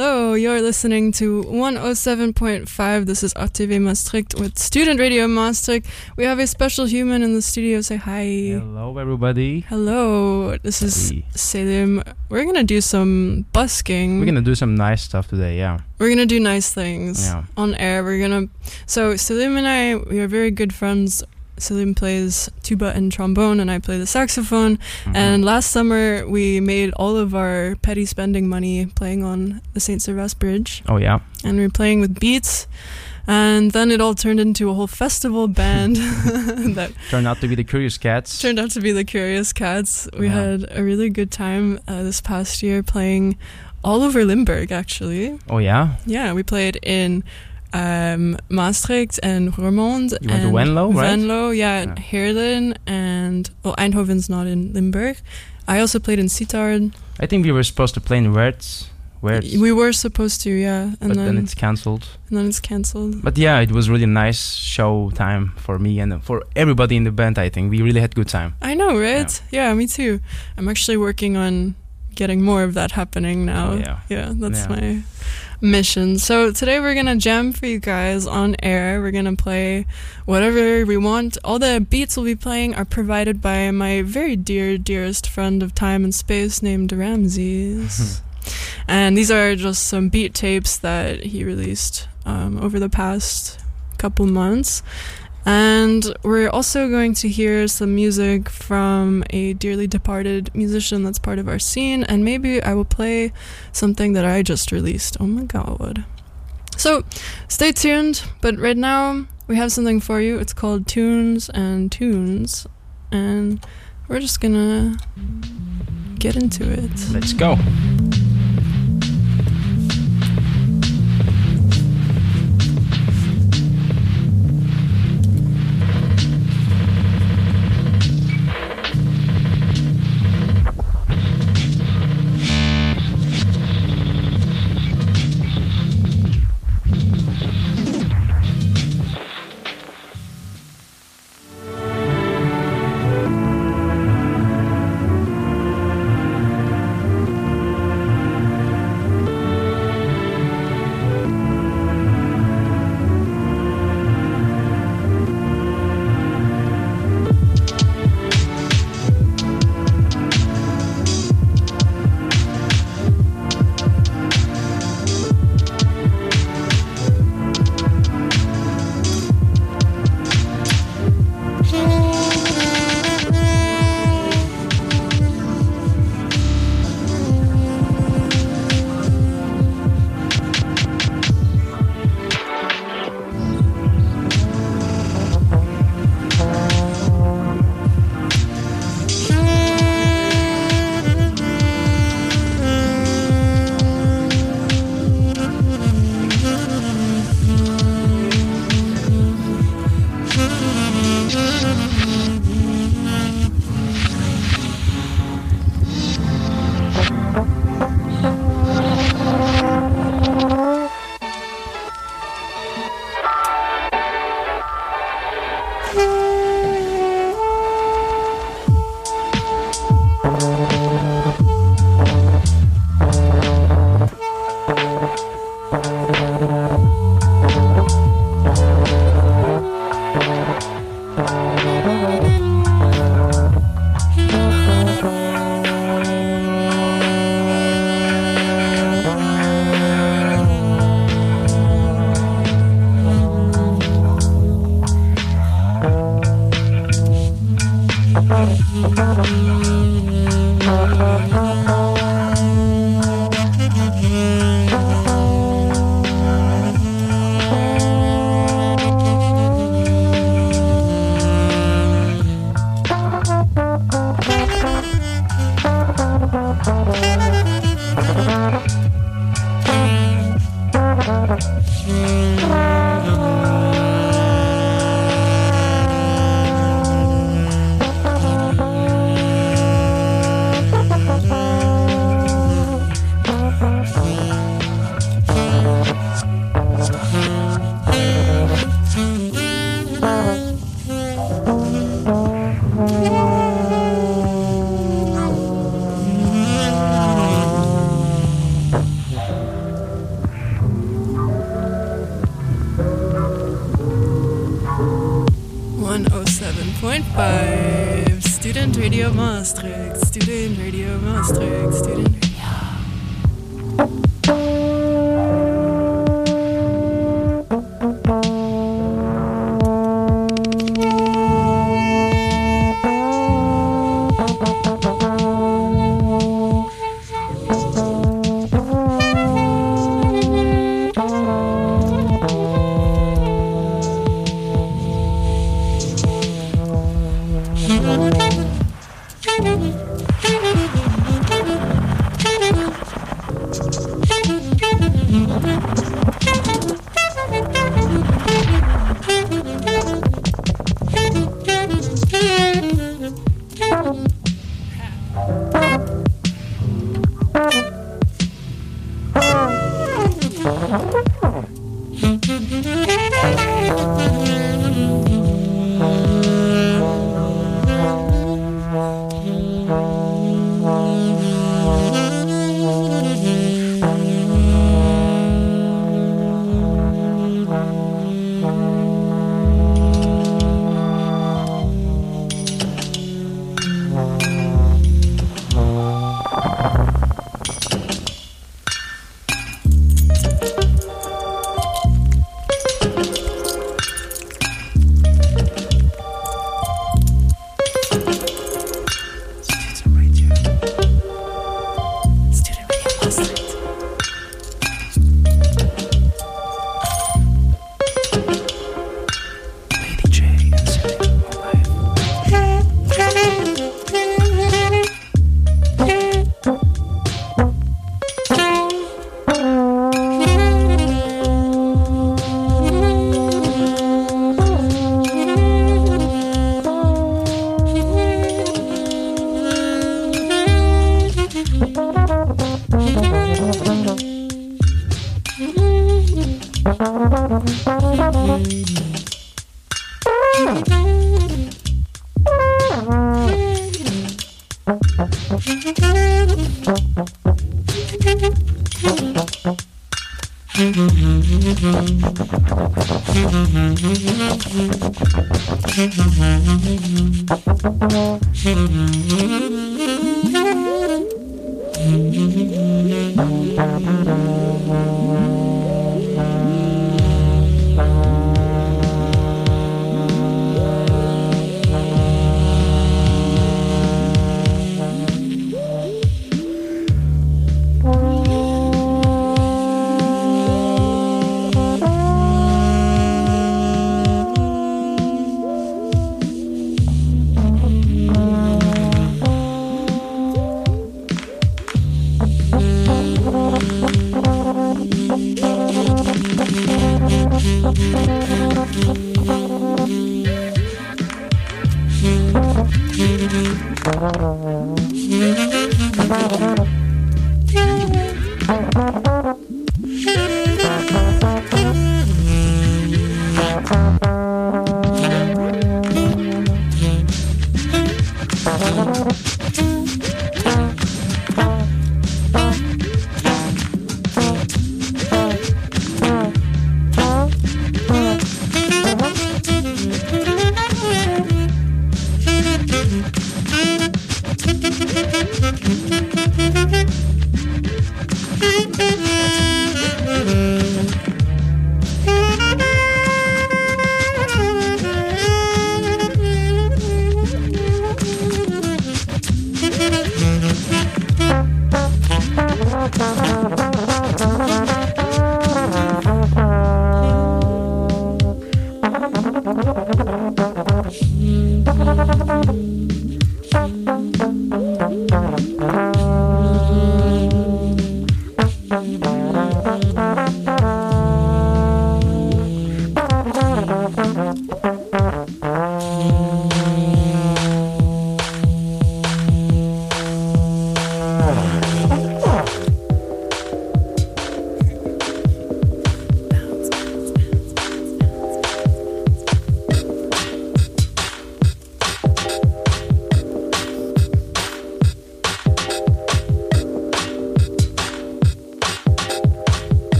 Hello, you're listening to 107.5. This is RTV Maastricht with Student Radio Maastricht. We have a special human in the studio. Say hi. Hello, everybody. Hello, this is Hey. Selim. We're gonna do some busking. We're gonna do some nice stuff today, yeah. We're gonna do nice things Yeah. on air. We're gonna. So Selim and I, we are very good friends. Selim plays tuba and trombone, and I play the saxophone. Mhm. And last summer, we made all of our petty spending money playing on the St. Servaas Bridge, oh yeah, and we were playing with Beats. And then it all turned into a whole festival band that turned out to be the Curious Cats. turned out to be the Curious Cats. We Yeah. had a really good time uh, this past year playing all over Limburg, actually. oh yeah, Yeah, we played in um, Maastricht and Roermond. You went to and Venlo, right? Venlo, yeah, Yeah. Heerlen, and well, Eindhoven's not in Limburg. I also played in Sittard. I think we were supposed to play in Wertz, Wertz, We were supposed to, yeah, and but then, then it's cancelled. and then it's cancelled. But yeah, it was really nice show time for me and for everybody in the band. I think we really had good time. I know, right? Yeah. me too. I'm actually working on getting more of that happening now. Oh, yeah. Yeah, that's Yeah. my mission. So today we're gonna jam for you guys on air. We're gonna play whatever we want. All the beats we'll be playing are provided by my very dear, dearest friend of time and space named Ramses. and these are just some beat tapes that he released um, over the past couple months. And we're also going to hear some music from a dearly departed musician that's part of our scene. And maybe I will play something that I just released. Oh my god. So stay tuned. But right now, we have something for you. It's called Tunes and Tunes. And we're just gonna get into it. Let's go.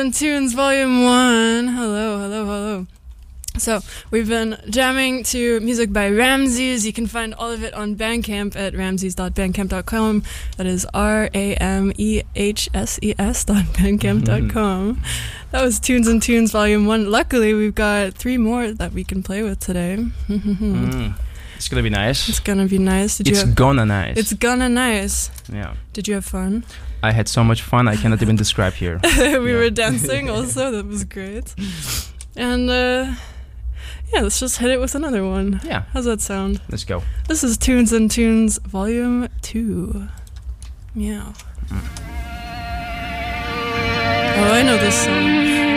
And Tunes Volume 1. Hello, hello, hello. So, we've been jamming to music by Ramses. You can find all of it on Bandcamp at ramses.bandcamp.com. That is R A M E H S E S dot bandcamp.com. That was Tunes and Tunes Volume 1. Luckily, we've got three more that we can play with today. Mm. It's gonna be nice. It's gonna be nice. Did It's have, gonna nice. It's gonna nice. yeah. Did you have fun? I had so much fun I cannot even describe here. we Yeah. were dancing also. That was great. And uh, yeah, let's just hit it with another one. Yeah, How's that sound? let's go. This is Tunes and Tunes Volume 2. Meow. Oh, I know this song.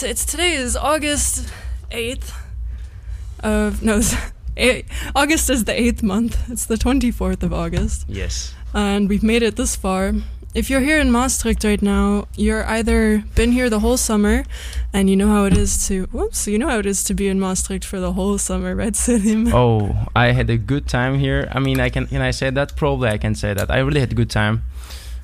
What's it's today is August 8th of no it's eight, August is the 8th month. It's the 24th of August Yes. and we've made it this far. If you're here in Maastricht right now, you're either been here the whole summer and you know how it is to whoops, you know how it is to be in Maastricht for the whole summer, right Selim? Oh, I had a good time here. I mean, I can can I say that? Probably I can say that. I really had a good time.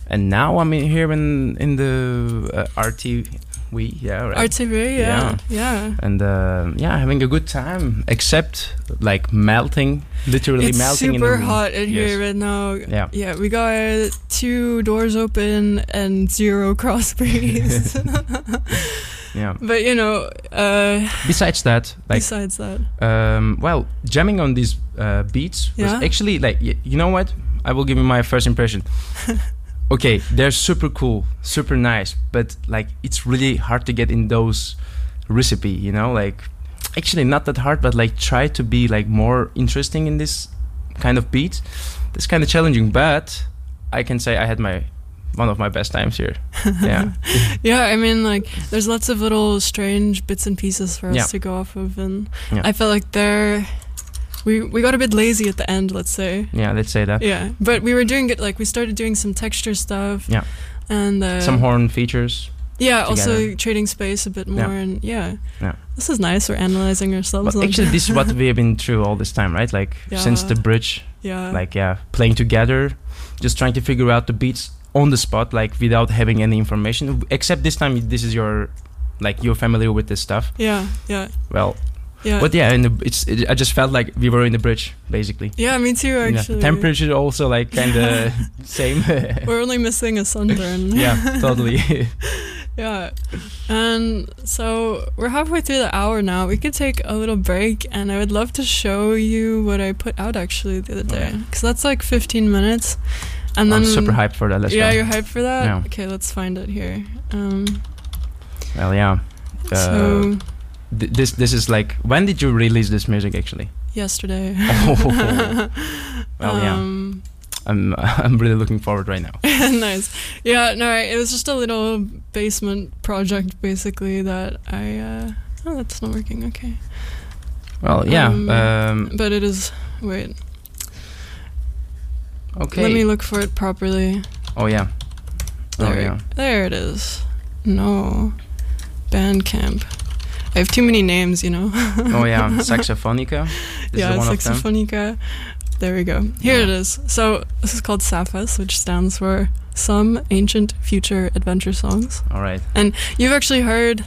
And now I'm in here in in the uh, RT we yeah right. RTV, yeah. Yeah. and uh, yeah, having a good time. Except like melting, literally It's melting. super in the, hot in Yes. here right now. Yeah. Yeah, we got two doors open and zero cross breeze. Yeah. but you know, uh, Besides that, like besides that, um, well, jamming on these uh, beats was Yeah? actually like y- you know what? I will give you my first impression. okay, they're super cool, super nice, but like it's really hard to get in those recipe. You know, like actually not that hard, but like try to be like more interesting in this kind of beat. It's kind of challenging, but I can say I had my one of my best times here. yeah, yeah, I mean, like, there's lots of little strange bits and pieces for us Yeah. to go off of, and Yeah. I felt like there, we we got a bit lazy at the end, let's say. yeah. Let's say that. Yeah, but we were doing it like we started doing some texture stuff. Yeah. and uh, Some horn features. Yeah, also trading space a bit more, Yeah. and yeah, Yeah. this is nice. We're analyzing ourselves. But actually, this is what we have been through all this time, right? Like since the bridge, yeah, like yeah, playing together, just trying to figure out the beats on the spot, like without having any information. Except this time, this is your, like you're familiar with this stuff. yeah, yeah, Well, yeah. but yeah, in the, it's it, I just felt like we were in the bridge basically. yeah, me too. Yeah. Actually, Temperature also like kind of same. We're only missing a sunburn. yeah, totally. yeah. And so we're halfway through the hour now. We could take a little break, and I would love to show you what I put out actually the other day, Okay. because that's like 15 minutes. And then I'm super hyped for that. Let's yeah, go. you're hyped for that. Yeah. Okay, let's find it here. Um, Well, yeah. Uh, so th- this this is like when did you release this music actually? yesterday. Oh. Well, yeah. um, I'm I'm really looking forward right now. nice. Yeah, no, it was just a little basement project basically that I. Uh, oh, that's not working. Okay, Well, yeah. Um, Um, but it is. Wait, okay. let me look for it properly. oh yeah. Oh There, yeah. there it is. No, Bandcamp. I have too many names, you know. Oh yeah. Saxophonica. This yeah, is one of them. Saxophonica. There we go. Here it Yeah. is. So this is called SAFAS, which stands for Some Ancient Future Adventure Songs. All right. And you've actually heard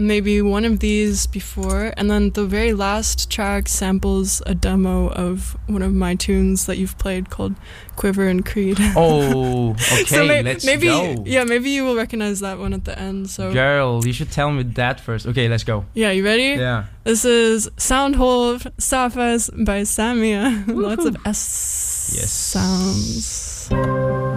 maybe one of these before, and then the very last track samples a demo of one of my tunes that you've played called Quiver and Creed. Oh, okay. so may- let's maybe, go. yeah, maybe you will recognize that one at the end. So Girl, you should tell me that first. Okay, let's go. yeah, you ready? Yeah. This is Soundhold Safas by Samia. Lots of S Yes. sounds.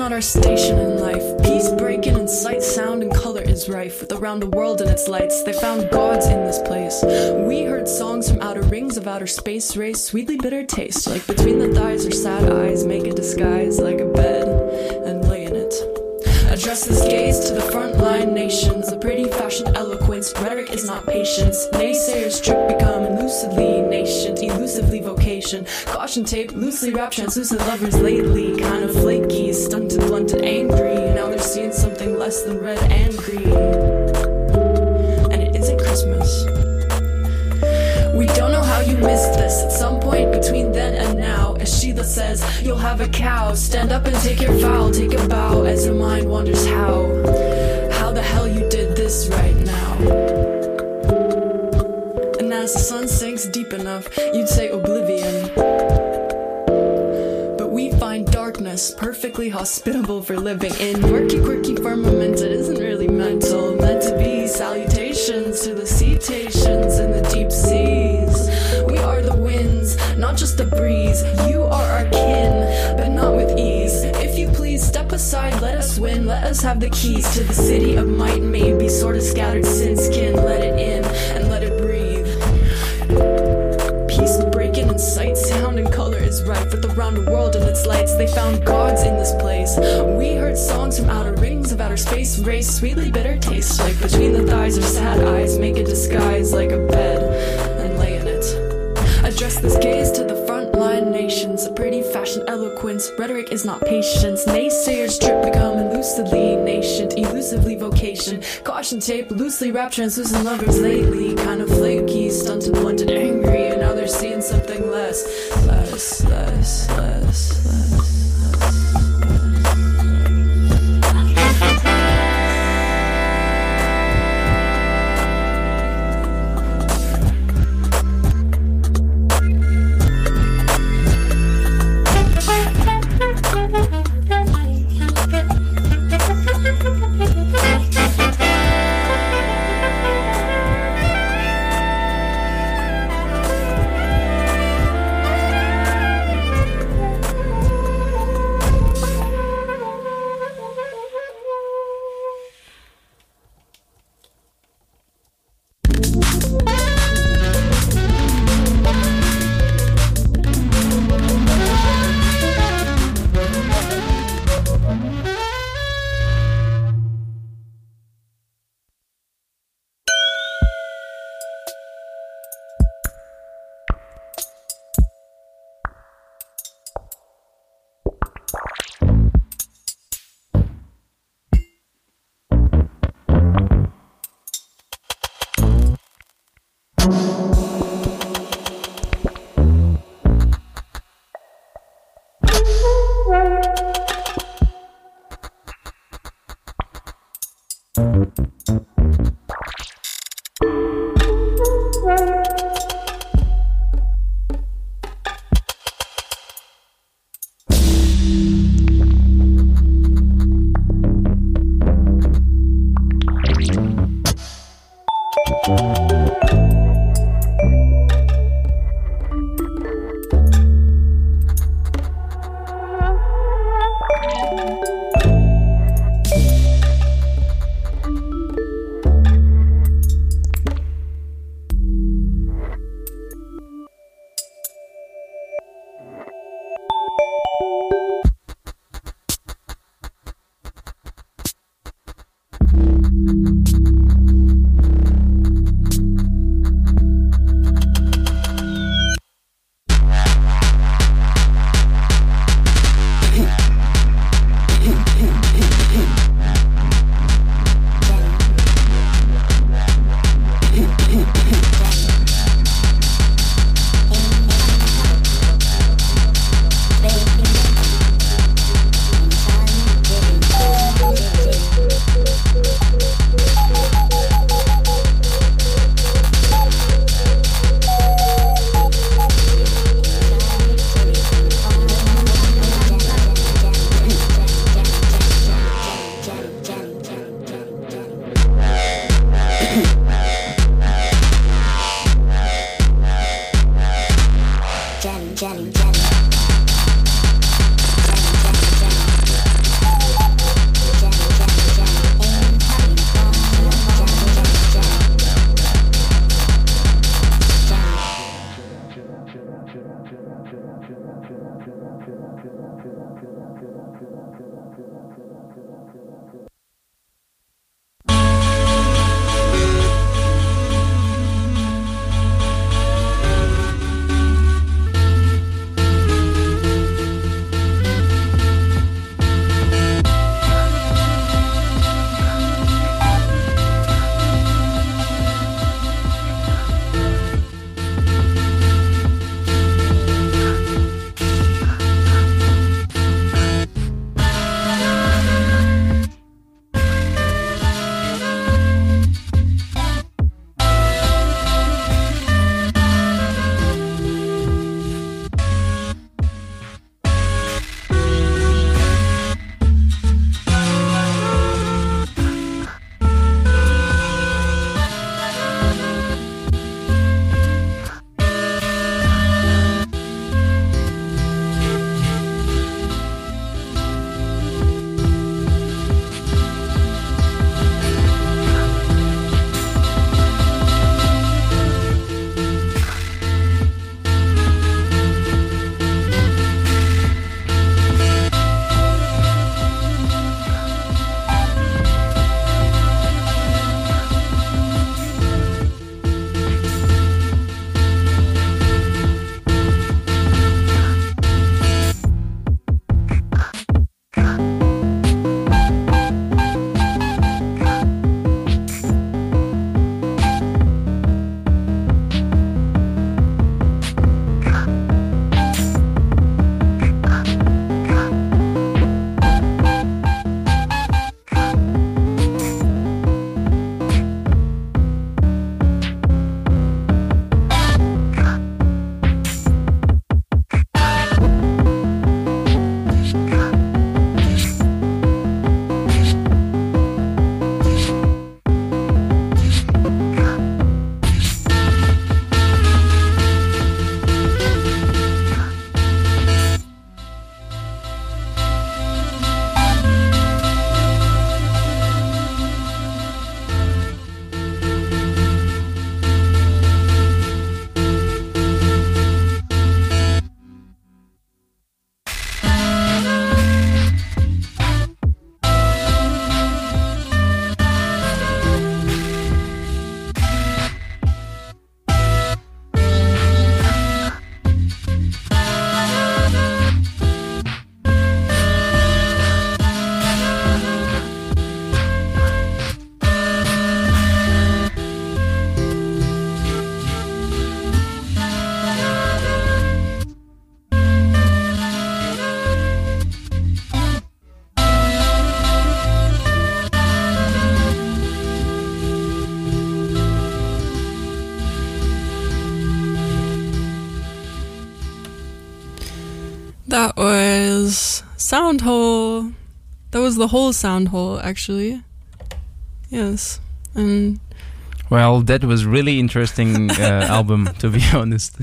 Not our station in life. Peace breaking in sight, sound, and color is rife. With around the world and its lights, they found gods in this place. We heard songs from outer rings of outer space, race sweetly bitter taste. Like between the thighs or sad eyes, make a disguise like a bed and lay in it. Address this gaze to the frontline nations. A pretty fashioned eloquence. Rhetoric is not patience. Naysayers trip become elusively nation, elusively vocation. Caution tape, loosely wrapped, translucent lovers lately. Kind of flaky, stunted, blunted, angry. Now they're seeing something less than red and green. And it isn't Christmas. We don't know how you missed this. At some point between then and now, as Sheila says, you'll have a cow. Stand up and take your vow, take a bow as your mind wonders how. How the hell you did this right now. And as the sun sinks deep enough, hospitable for living in murky, quirky firmament. It isn't really mental, meant to be salutations to the cetaceans in the deep seas. We are the winds, not just the breeze. You are our kin, but not with ease. If you please step aside, let us win. Let us have the keys to the city of might. Maybe sort of scattered sin skin. Let it in They found gods in this place. We heard songs from outer rings of outer space, race sweetly bitter taste. Like between the thighs or sad eyes, make a disguise like a bed and lay in it. Address this gaze to the frontline nations. A pretty fashion eloquence. Rhetoric is not patience. Naysayers trip become elusively nation, elusively vocation. Caution tape, loosely wrapped, translucent lovers lately. Kind of flaky, stunted, blunted, angry. And now they're seeing something less, less, less, less, less. Sound Hole. That was the whole Sound Hole, actually. Yes. And Well, that was really interesting uh, album, to be honest.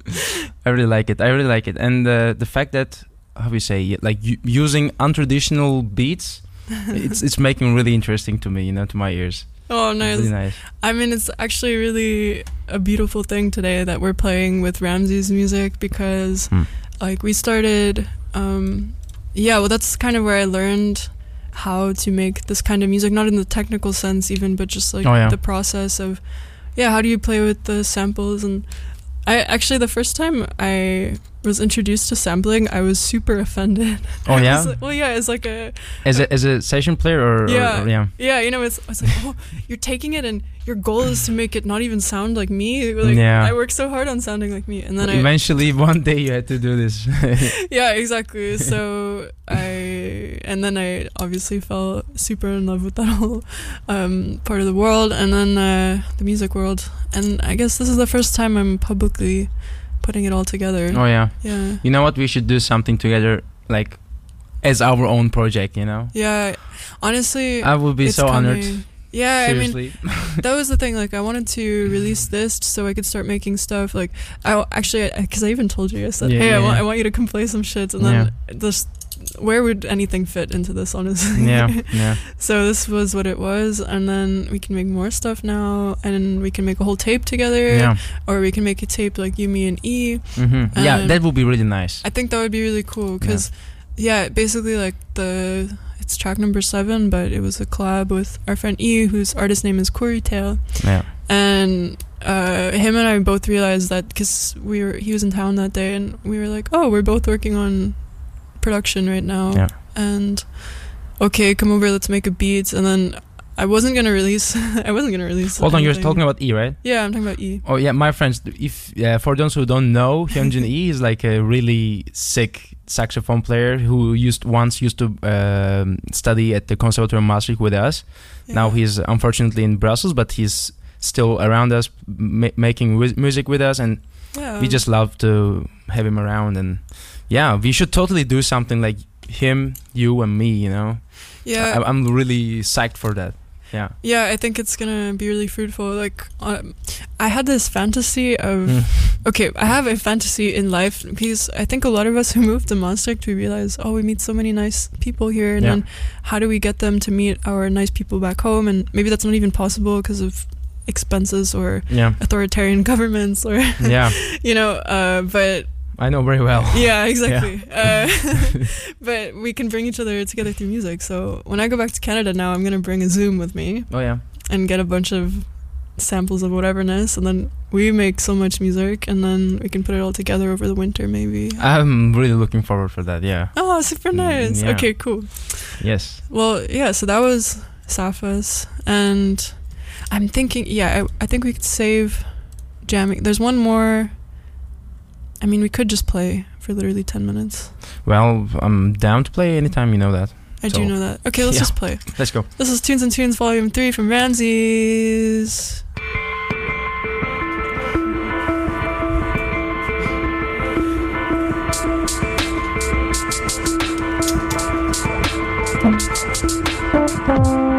I really like it. I really like it, and uh, the fact that how we say like using untraditional beats, it's it's making really interesting to me, you know, to my ears. oh, nice. Really nice. I mean, it's actually really a beautiful thing today that we're playing with Ramses' music because, Hmm. like, we started. Um, yeah, well, that's kind of where I learned how to make this kind of music, not in the technical sense, even, but just like Oh, yeah. the process of, yeah, how do you play with the samples? And I actually, the first time I was introduced to sampling, I was super offended. Oh yeah, like- well, yeah, it's like a as a as a session player or, or- Yeah. or yeah. yeah, you know, it's, it's like, oh, you're taking it and your goal is to make it not even sound like me. Like, Yeah. I worked so hard on sounding like me. And then I, Eventually, one day you had to do this. yeah, exactly. So I, and then I obviously fell super in love with that whole um, part of the world and then uh, the music world. And I guess this is the first time I'm publicly putting it all together. oh yeah. Yeah. You know what? We should do something together, like as our own project. You know. Yeah. Honestly, I would be so honored. coming. Yeah, I mean, that was the thing. Like, I wanted to release this so I could start making stuff. Like, I actually, because I even told you, I said, Yeah, "Hey, I, want, yeah. I want you to come play some shits," and then just where would anything fit into this, honestly? yeah, yeah. so this was what it was, and then we can make more stuff now, and we can make a whole tape together, Yeah. or we can make a tape like you, me, and E. hmm yeah, Um, that would be really nice. I think that would be really cool because, yeah. basically like the it's track number seven, but it was a collab with our friend E, whose artist name is Corey Tail, Yeah. and uh, him and I both realized that because we were he was in town that day, and we were like, oh, we're both working on production right now, Yeah. and okay, come over, let's make a beat, and then. I wasn't gonna release. I wasn't gonna release. Hold on, you're talking about E, right? Yeah, I'm talking about E. Oh yeah, my friends. If uh, for those who don't know, Hyunjin E is like a really sick saxophone player who used once used to um, study at the Conservatoire of Maastricht with us. Now he's unfortunately in Brussels, but he's still around us, ma- making music with us, and Yeah. we just love to have him around. And yeah, we should totally do something like him, you, and me. You know, yeah. I- I'm really psyched for that. Yeah. Yeah, I think it's gonna be really fruitful. Like, um, I had this fantasy of Mm. okay, I have a fantasy in life because I think a lot of us who moved to Maastricht we realize, oh, we meet so many nice people here, and Yeah. then how do we get them to meet our nice people back home? And maybe that's not even possible because of expenses or Yeah. authoritarian governments or Yeah. you know. Uh, but I know very well. yeah, exactly. Uh, but we can bring each other together through music. So when I go back to Canada now, I'm gonna bring a Zoom with me Oh yeah. and get a bunch of samples of whateverness and then we make so much music and then we can put it all together over the winter maybe I'm really looking forward for that. Yeah. oh super Mm, nice yeah. okay cool Yes. well yeah so that was Safas and I'm thinking yeah I, I think we could save jamming there's one more I mean we could just play for literally 10 minutes Well, I'm down to play anytime. You know that. I So- do know that okay let's Yeah. just play Let's go. this is Tunes and Tunes volume 3 from Ramses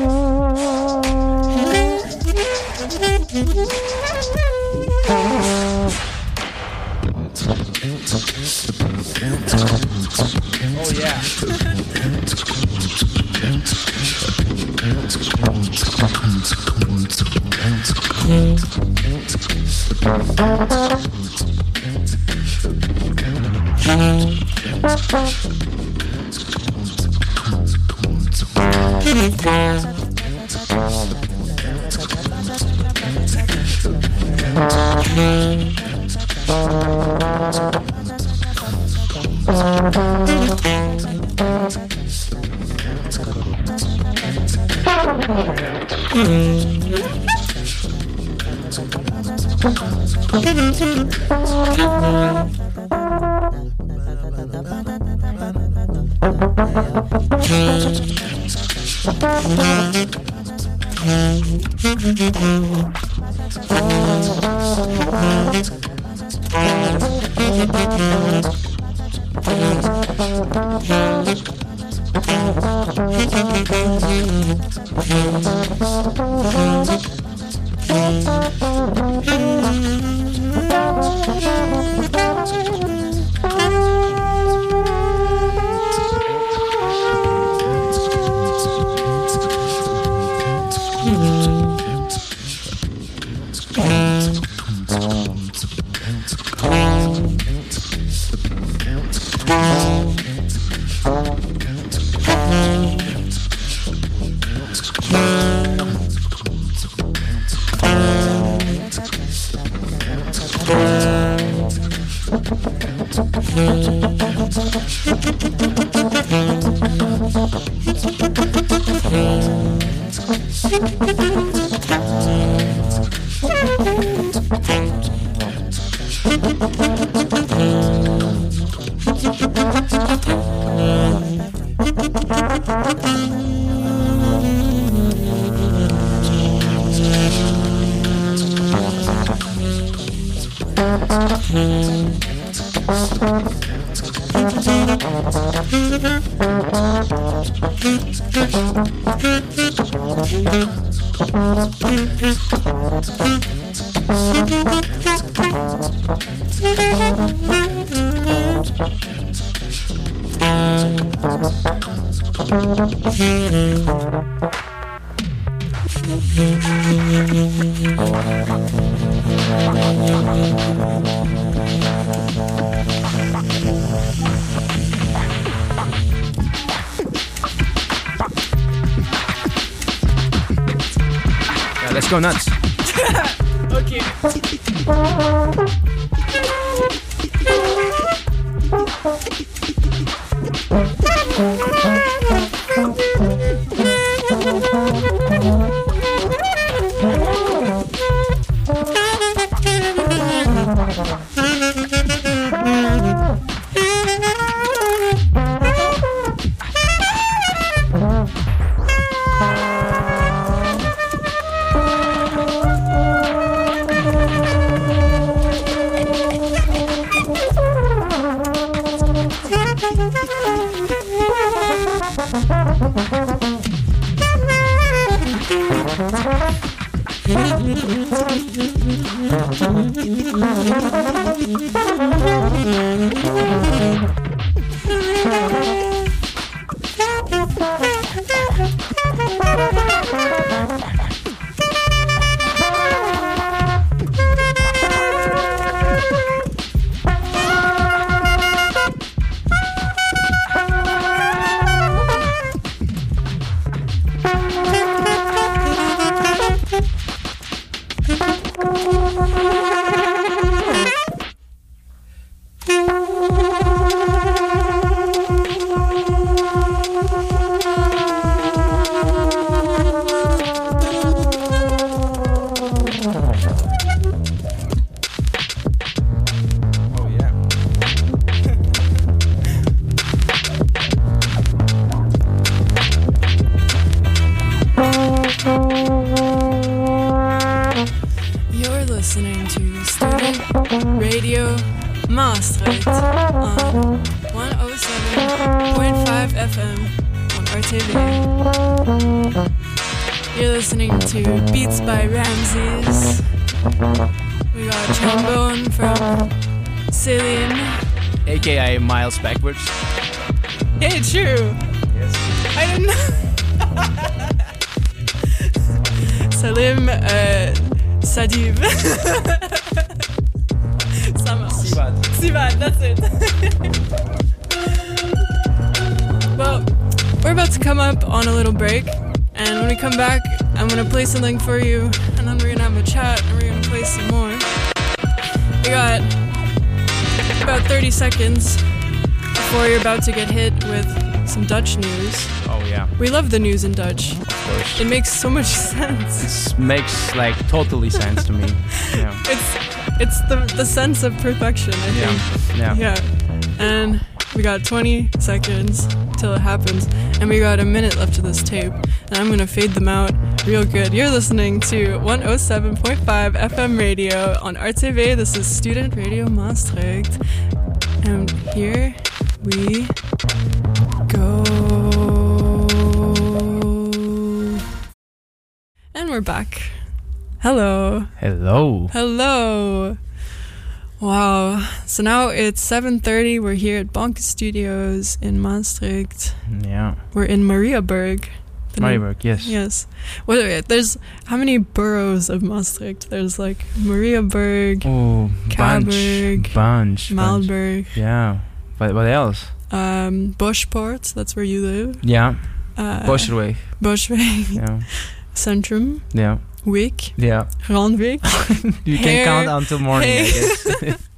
Oh yeah. Yeah, let's go nuts. Okay. Maastricht on 107.5 FM on RTV. You're listening to Beats by Ramses. We got trombone from Celine. AKA Miles backwards. Hey, true. Yes. I didn't know. Salim euh, Sadib. Ça marche. Sivad, that's it. well, we're about to come up on a little break, and when we come back, I'm gonna play something for you, and then we're gonna have a chat, and we're gonna play some more. We got about 30 seconds before you're about to get hit with some Dutch news. Oh yeah. We love the news in Dutch. Of course. It makes so much sense. It makes like totally sense to me. Yeah. It's it's the the sense of perfection, I Yeah. think. Yeah. Yeah. And we got 20 seconds till it happens, and we got a minute left of this tape, and I'm gonna fade them out real good. You're listening to 107.5 FM radio on RTV. This is Student Radio Maastricht, and here we go. And we're back. Hello. Hello. Hello. Wow. So now it's 7:30. We're here at Bonke Studios in Maastricht. Yeah. We're in Mariaberg. Mariaberg, yes. Yes. What there's how many boroughs of Maastricht? There's like Mariaberg, Oh, bunch. Caberg, Bunch. bunch. Malberg, Yeah. What, what else? um, Boschpoort, that's where you live. Yeah. Uh, Boschweg. Boschweg, Yeah. Centrum, Yeah. Wyck, Yeah. Randwyck. You Heer. can count until morning, I guess.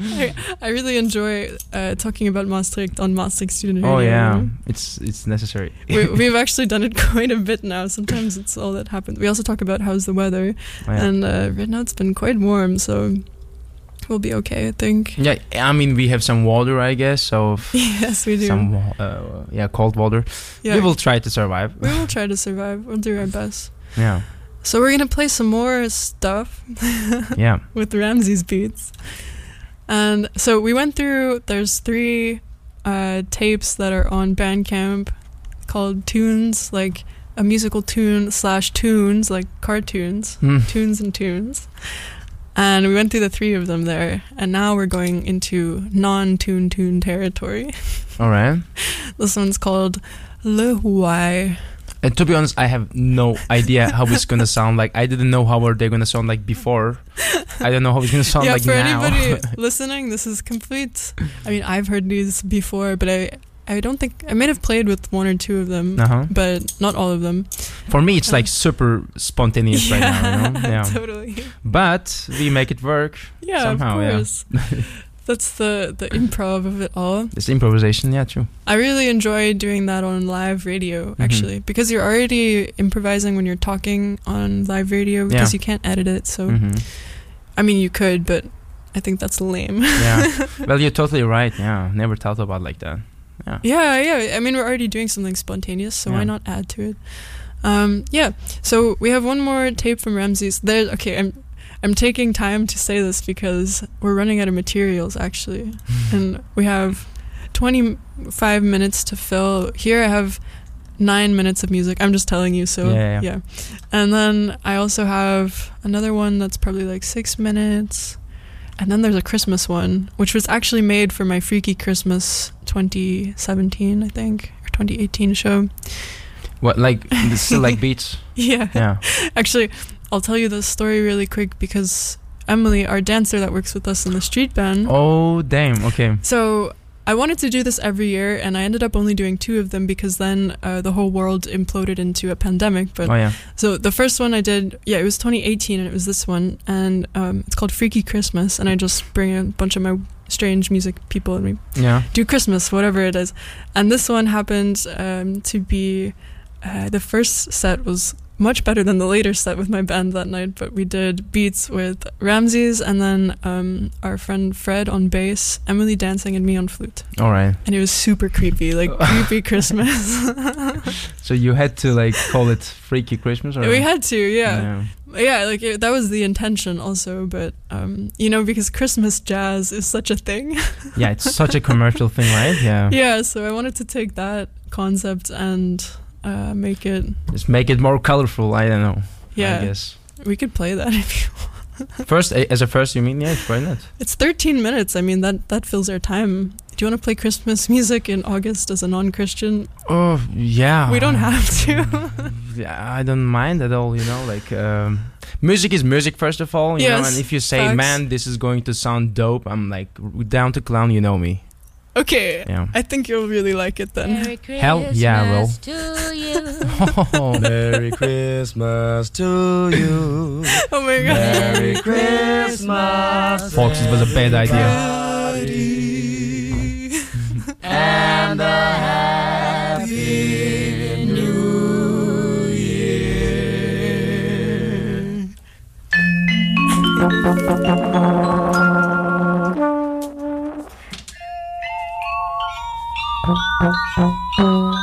I, I really enjoy uh, talking about Maastricht on Maastricht Student Radio. oh yeah. It's it's necessary. we, we've actually done it quite a bit now. Sometimes it's all that happens. We also talk about how's the weather, Oh, yeah. and uh, right now it's been quite warm, so we'll be okay, I think. yeah, I mean we have some water, I guess. So yes, we do. some uh, yeah, cold water. yeah, We will try to survive. we will try to survive. We'll do our best. Yeah. So we're gonna play some more stuff Yeah. with Ramses' beats, and so we went through. There's three uh, tapes that are on Bandcamp called tunes, like a musical tune slash tunes, like cartoons. Hmm. tunes and tunes. And we went through the three of them there, and now we're going into non-tune tune territory. All right. This one's called Le Huai. And to be honest, I have no idea how it's gonna sound like. I didn't know how were they gonna sound like before. I don't know how it's gonna sound yeah, like for now. anybody listening, this is complete. I mean, I've heard these before, but I I don't think I might have played with one or two of them, uh-huh. but not all of them. For me, it's like super spontaneous right now. You know? Yeah. totally. But we make it work. Yeah, Somehow, yeah. of course. That's the the improv of it all. It's improvisation. Yeah, true. I really enjoy doing that on live radio, Mhm. actually, because you're already improvising when you're talking on live radio because Yeah. you can't edit it. So, hmm I mean, you could, but I think that's lame. Yeah. well, you're totally right. Yeah. Never thought about like that. Yeah. yeah, yeah. I mean, we're already doing something spontaneous, so why not add to it? Um, yeah. So we have one more tape from Ramses. There. Okay, I'm. I'm taking time to say this because we're running out of materials actually, and we have 25 minutes to fill. Here I have nine minutes of music. I'm just telling you. So Yeah, yeah. And then I also have another one that's probably like six minutes. And then there's a Christmas one, which was actually made for my Freaky Christmas 2017, I think, or 2018 show. What like still like beats? Yeah. Yeah. Actually, I'll tell you the story really quick because Emily, our dancer that works with us in the street band. Oh damn. Okay. So I wanted to do this every year, and I ended up only doing two of them because then uh, the whole world imploded into a pandemic. But Oh yeah. so the first one I did, yeah, it was 2018, and it was this one, and um, it's called Freaky Christmas, and I just bring a bunch of my strange music people and we Yeah. do Christmas, whatever it is. And this one happened um, to be uh, the first set was much better than the later set with my band that night, but we did beats with Ramses and then um, our friend Fred on bass, Emily dancing, and me on flute. All right. And it was super creepy, like creepy Christmas. So you had to like call it Freaky Christmas, or we had to, yeah. yeah. Yeah, like it, that was the intention also, but um, you know, because Christmas jazz is such a thing. Yeah, it's such a commercial thing, right? Yeah. yeah, so I wanted to take that concept and uh, make it. Just make it more colorful. I don't know. Yeah. I guess. we could play that if you. want. First, as a first, you mean? Yeah, why not? It's 13 minutes. I mean that that fills our time. Do you want to play Christmas music in August as a non-Christian? Oh yeah. We don't have to. yeah, I don't mind at all. You know, like um, music is music first of all. You know, Yes, and if you say, facts. "Man, this is going to sound dope," I'm like down to clown. You know me. Okay, Yeah. I think you'll really like it then. Hell, yeah, well. Christmas to you. Oh, Merry Christmas to you. Oh my god. Merry Christmas. folks, it was a bad idea. And a happy new year. 嗯嗯嗯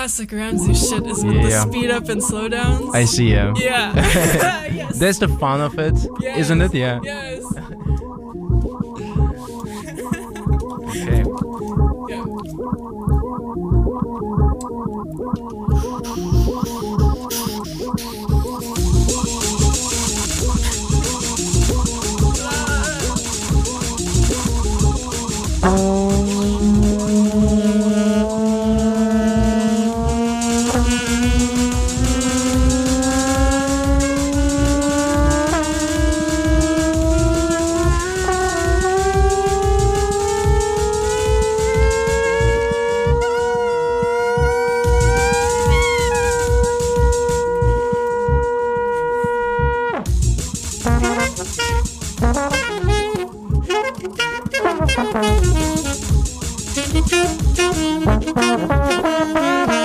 classic Ramsey shit, is with Yeah. the speed up and slow downs. I see, yeah. Yeah. yes. That's the fun of it, Yes. not it? Yeah. Yes. Thank you.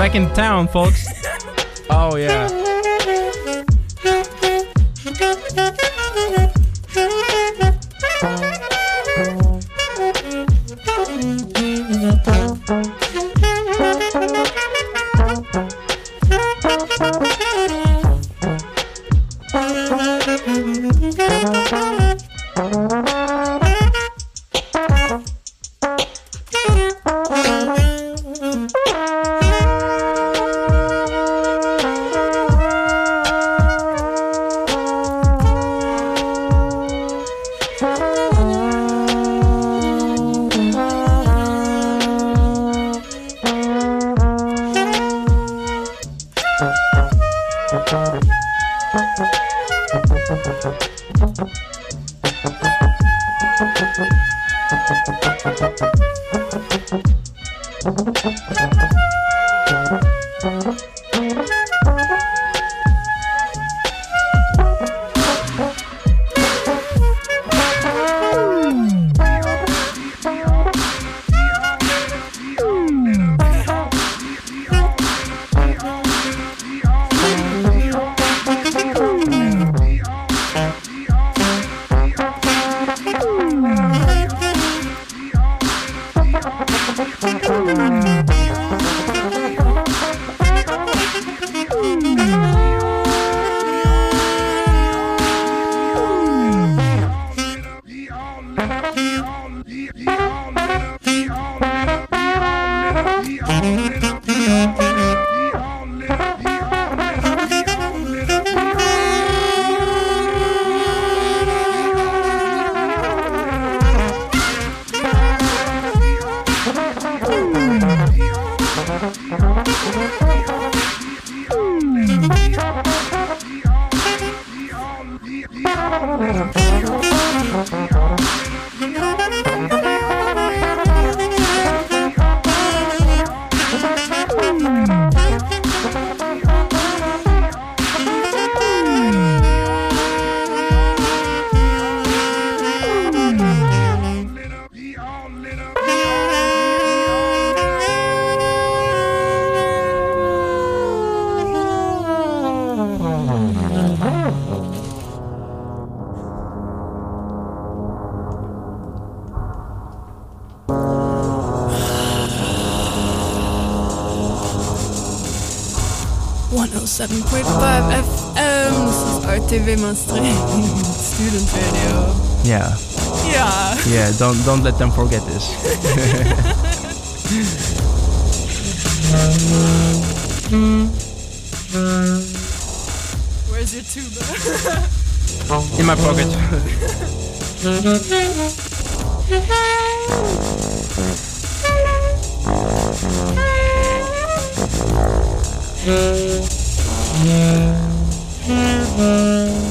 Back in town, folks. Don't don't let them forget this. Where's your tuba? In my pocket. Oh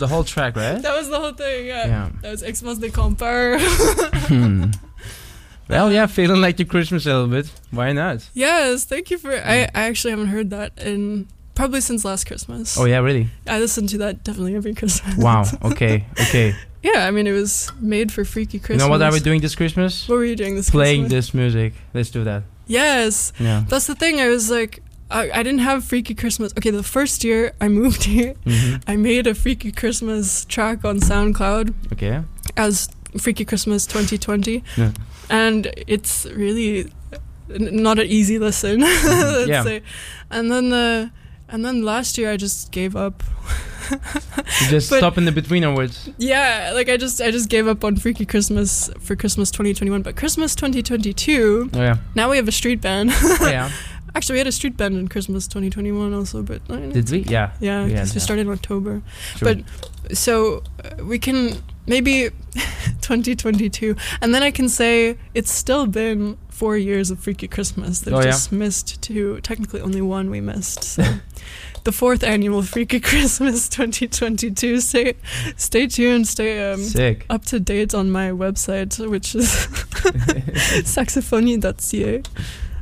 was the whole track, right? that was the whole thing. Yeah. Yeah. That was Xmas de Compare. Hmm. Well, yeah, feeling like the Christmas a little bit. Why not? yes. Thank you for. I, I actually haven't heard that in probably since last Christmas. Oh yeah, really? I listen to that definitely every Christmas. Wow. Okay. Okay. Yeah, I mean it was made for Freaky Christmas. You know what are we doing this Christmas? What were you doing this Playing Christmas? this music. Let's do that. Yes, Yeah. that's the thing. I was like, I, I didn't have Freaky Christmas. Okay, the first year I moved here, hmm I made a Freaky Christmas track on SoundCloud Okay. as Freaky Christmas 2020, Yeah. and it's really not an easy listen. let's Yeah. say. And then the and then last year I just gave up. You just But- stop in the between our words. Yeah, like I just I just gave up on Freaky Christmas for Christmas 2021, but Christmas 2022. Oh yeah. Now we have a street band. Oh, yeah. Actually, we had a street band in Christmas 2021 also, but Did we? Yeah. Yeah, because had we started in October. Sure. But so uh, we can maybe 2022, and then I can say it's still been four years of Freaky Christmas. They've Oh, yeah. just missed two. Technically, only one we missed. So the fourth annual Freaky Christmas 2022. Stay, stay tuned. Stay um, up to date on my website, which is saxophonie.ca.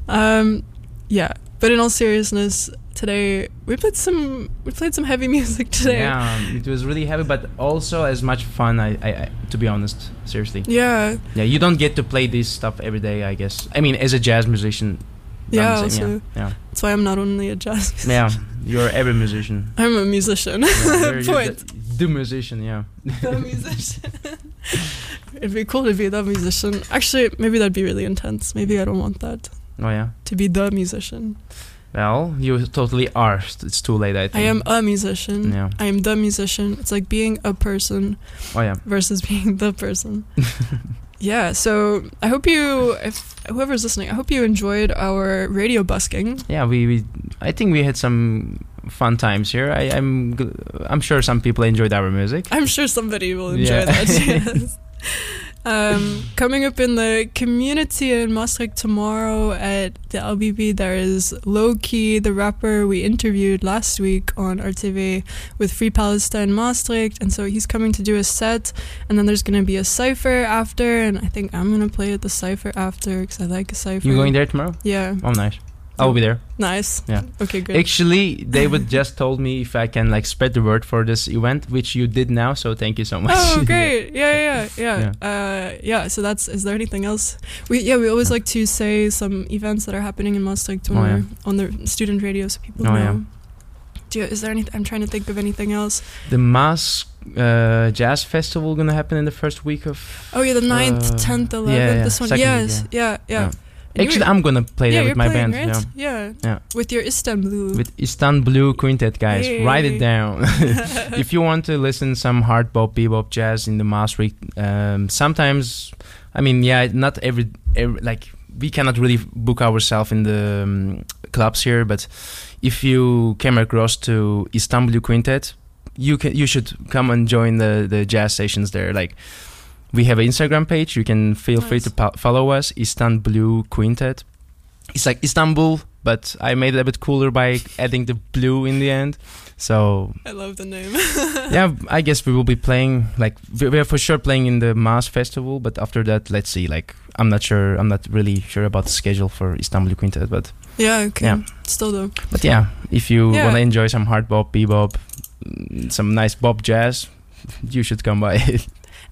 Um, yeah, but in all seriousness, today we played some we played some heavy music today. Yeah, it was really heavy, but also as much fun. I, I, I, to be honest, seriously. Yeah, Yeah, you don't get to play this stuff every day. I guess. I mean, as a jazz musician. Yeah, also. yeah, that's why I'm not only a jazz. musician. yeah, yeah. You're every musician. I'm a musician. Yeah, Point. the, the musician. Yeah. the musician. It'd be cool to be the musician. Actually, maybe that'd be really intense. Maybe I don't want that Oh yeah. to be the musician. Well, you totally are. It's too late. I I am a musician. Yeah. I am the musician. It's like being a person Oh yeah. versus being the person. yeah, so I hope you, if whoever's listening, I hope you enjoyed our radio busking. Yeah, we, we I think we had some fun times here. I, I'm I'm sure some people enjoyed our music. I'm sure somebody will enjoy Yeah. that. Yes. Um, coming up in the community in Maastricht tomorrow at the LBB, there is Loki, the rapper we interviewed last week on RTV with Free Palestine Maastricht, and so he's coming to do a set. And then there's going to be a cipher after, and I think I'm going to play at the cipher after because I like a cipher. You going there tomorrow? Yeah, Oh, nice. I'll be there. nice. Yeah. Okay, good. Actually, David just told me if I can like spread the word for this event, which you did now. So thank you so much. Oh, great! Yeah, yeah, yeah. Yeah. Uh, yeah. So that's. Is there anything else? We yeah. We always like to say some events that are happening in Maastricht when Oh, yeah. on the student radio, so people Oh, know. yeah. Do you, is there anything? I'm trying to think of anything else. The Maas uh, Jazz Festival gonna happen in the first week of. Oh yeah, the 9th, Uh, 10th, 11th. yeah, yeah, This one. second week, yes. Yeah. Yeah. Yeah. Actually, I'm gonna play yeah, you're with my playing, band. right? Yeah. Yeah. Yeah. With your Istanbul. With Istanblue Quintet, guys. Write it down. if you want to listen some hard bop, bebop, jazz in the Maastricht, um, sometimes, I mean, yeah, not every, every like we cannot really book ourselves in the um, clubs here, but if you came across to Istanblue Quintet, you can you should come and join the the jazz stations there. Like we have an Instagram page. You can feel free to po- follow us, Istanblue Quintet. It's like Istanbul, but I made it a bit cooler by adding the blue in the end. So I love the name. yeah, I guess we will be playing like we are for sure playing in the Maas Festival, but after that, let's see. Like I'm not sure. I'm not really sure about the schedule for Istanblue Quintet, but yeah. Okay. Yeah. Still though. but yeah, if you Yeah. want to enjoy some hard bop, bebop, mm, some nice bop jazz, you should come by.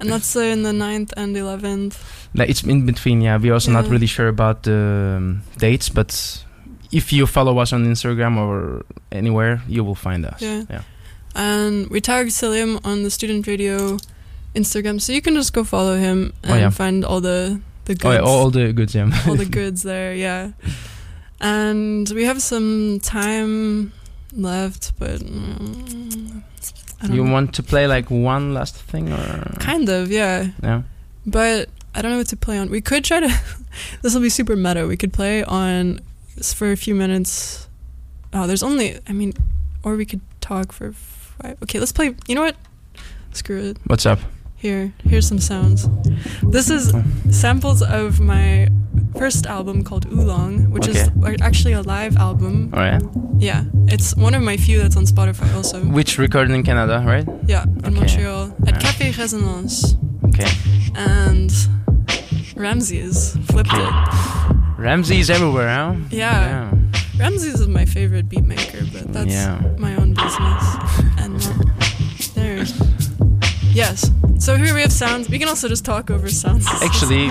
And that's uh, in the 9th and 11th. like it's in between. Yeah, we're also not really sure about the um, dates, but if you follow us on Instagram or anywhere, you will find us. Yeah. yeah. And we tagged Salim on the student radio Instagram, so you can just go follow him and Oh, yeah. find all the the goods, Oh, yeah, all, the goods. Yeah. all the goods there. Yeah, and we have some time left, but mm, you know. want to play like one last thing or kind of yeah, yeah? but I don't know what to play on. We could try to. this will be super meta. We could play on for a few minutes. Oh, there's only. I mean, or we could talk for five. Okay, let's play. You know what? Screw it. What's up? Here, here's some sounds. This is samples of my first album called Oolong, which is actually a live album. Right. Yeah, Yeah, it's one of my few that's on Spotify also. Which recorded in Canada, right? Yeah, in Okay. Montreal at Yeah. Café Resonance, Okay. and Ramses flipped it. Ramses' everywhere, huh? Yeah. Ramses is my favorite beat maker, but that's Yeah. my own business. And uh, there's yes. So here we have sounds. We can also just talk over sounds. Actually,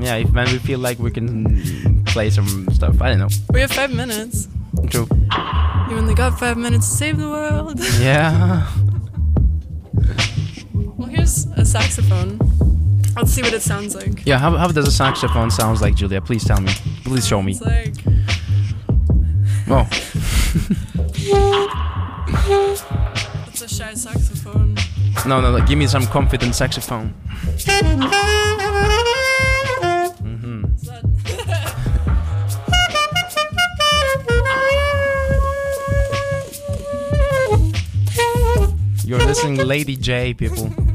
yeah. If when we feel like we can play some stuff, I don't know. we have five minutes. True. You only got five minutes to save the world. Yeah. well, here's a saxophone. Let's see what it sounds like. Yeah. How, how does a saxophone sounds like, Julia? Please tell me. Please show me. It's like Oh. it's a shy saxophone. No, no, no. Give me some confident saxophone. You're listening Lady J, people.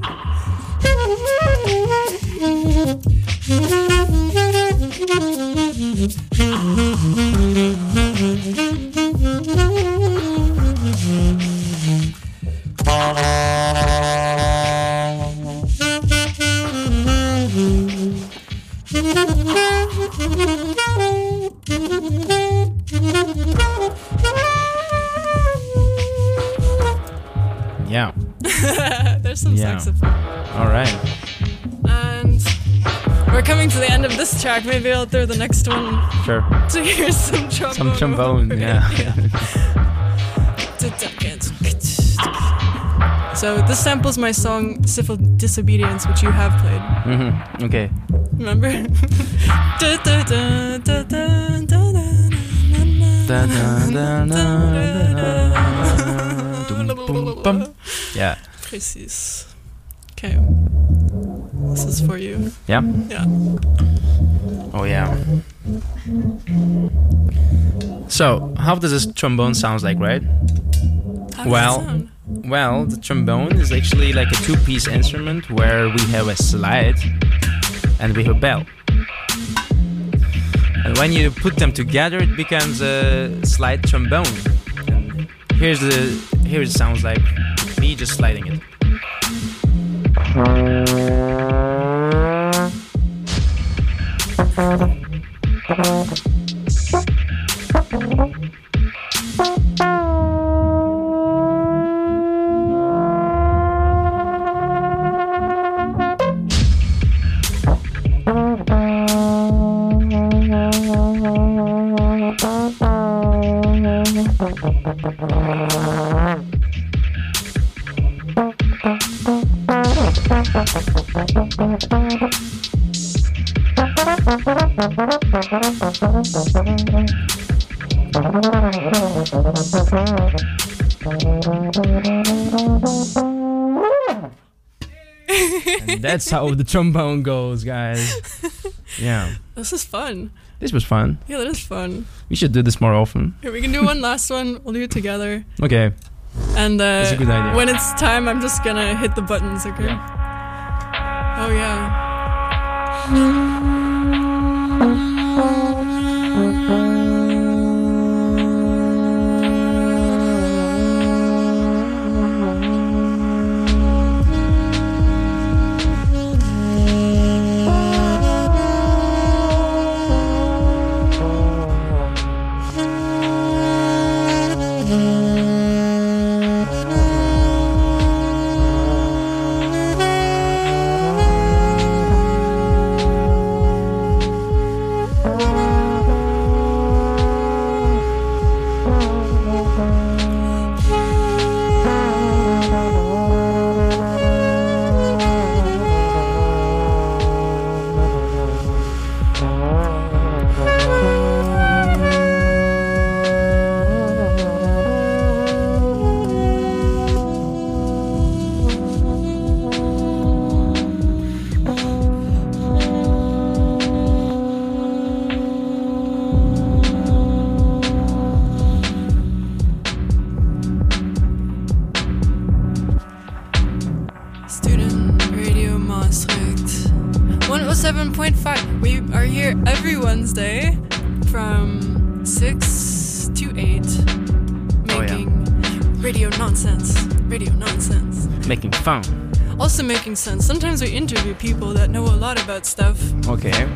Sure. to hear some trombone. Some trombone. over. Yeah. So this samples my song "Civil Disobedience," which you have played. hmm Okay. Remember? Yeah. Precies. Okay. This is for you. Yeah. Yeah. So, how does this trombone sounds like, right? How Well? Well, the trombone is actually like a two-piece instrument where we have a slide and we have a bell. And when you put them together, it becomes a slide trombone. And here's the here it sounds like me just sliding it. And that's how the trombone goes, guys. Yeah. This is fun. This was fun. Yeah, that is fun. We should do this more often. Here, we can do one last one. We'll do it together. Okay. And uh, That's a good idea. when it's time, I'm just gonna hit the buttons, okay? Oh, yeah. People that know a lot about stuff. Okay.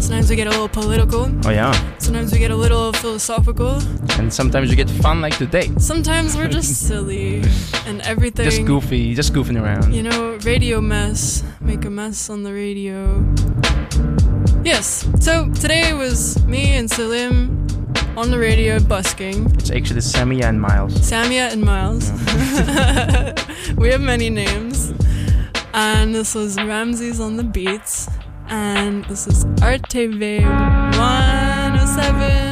Sometimes we get a little political. Oh yeah. Sometimes we get a little philosophical. And sometimes you get fun like today. Sometimes we're just silly and everything. Just goofy, just goofing around. You know, radio mess. Make a mess on the radio. Yes, so today was me and Salim on the radio busking. It's actually Samia and Miles. Samia and Miles. we have many names. And this was Ramses on the beats. And this is RTV 107.5.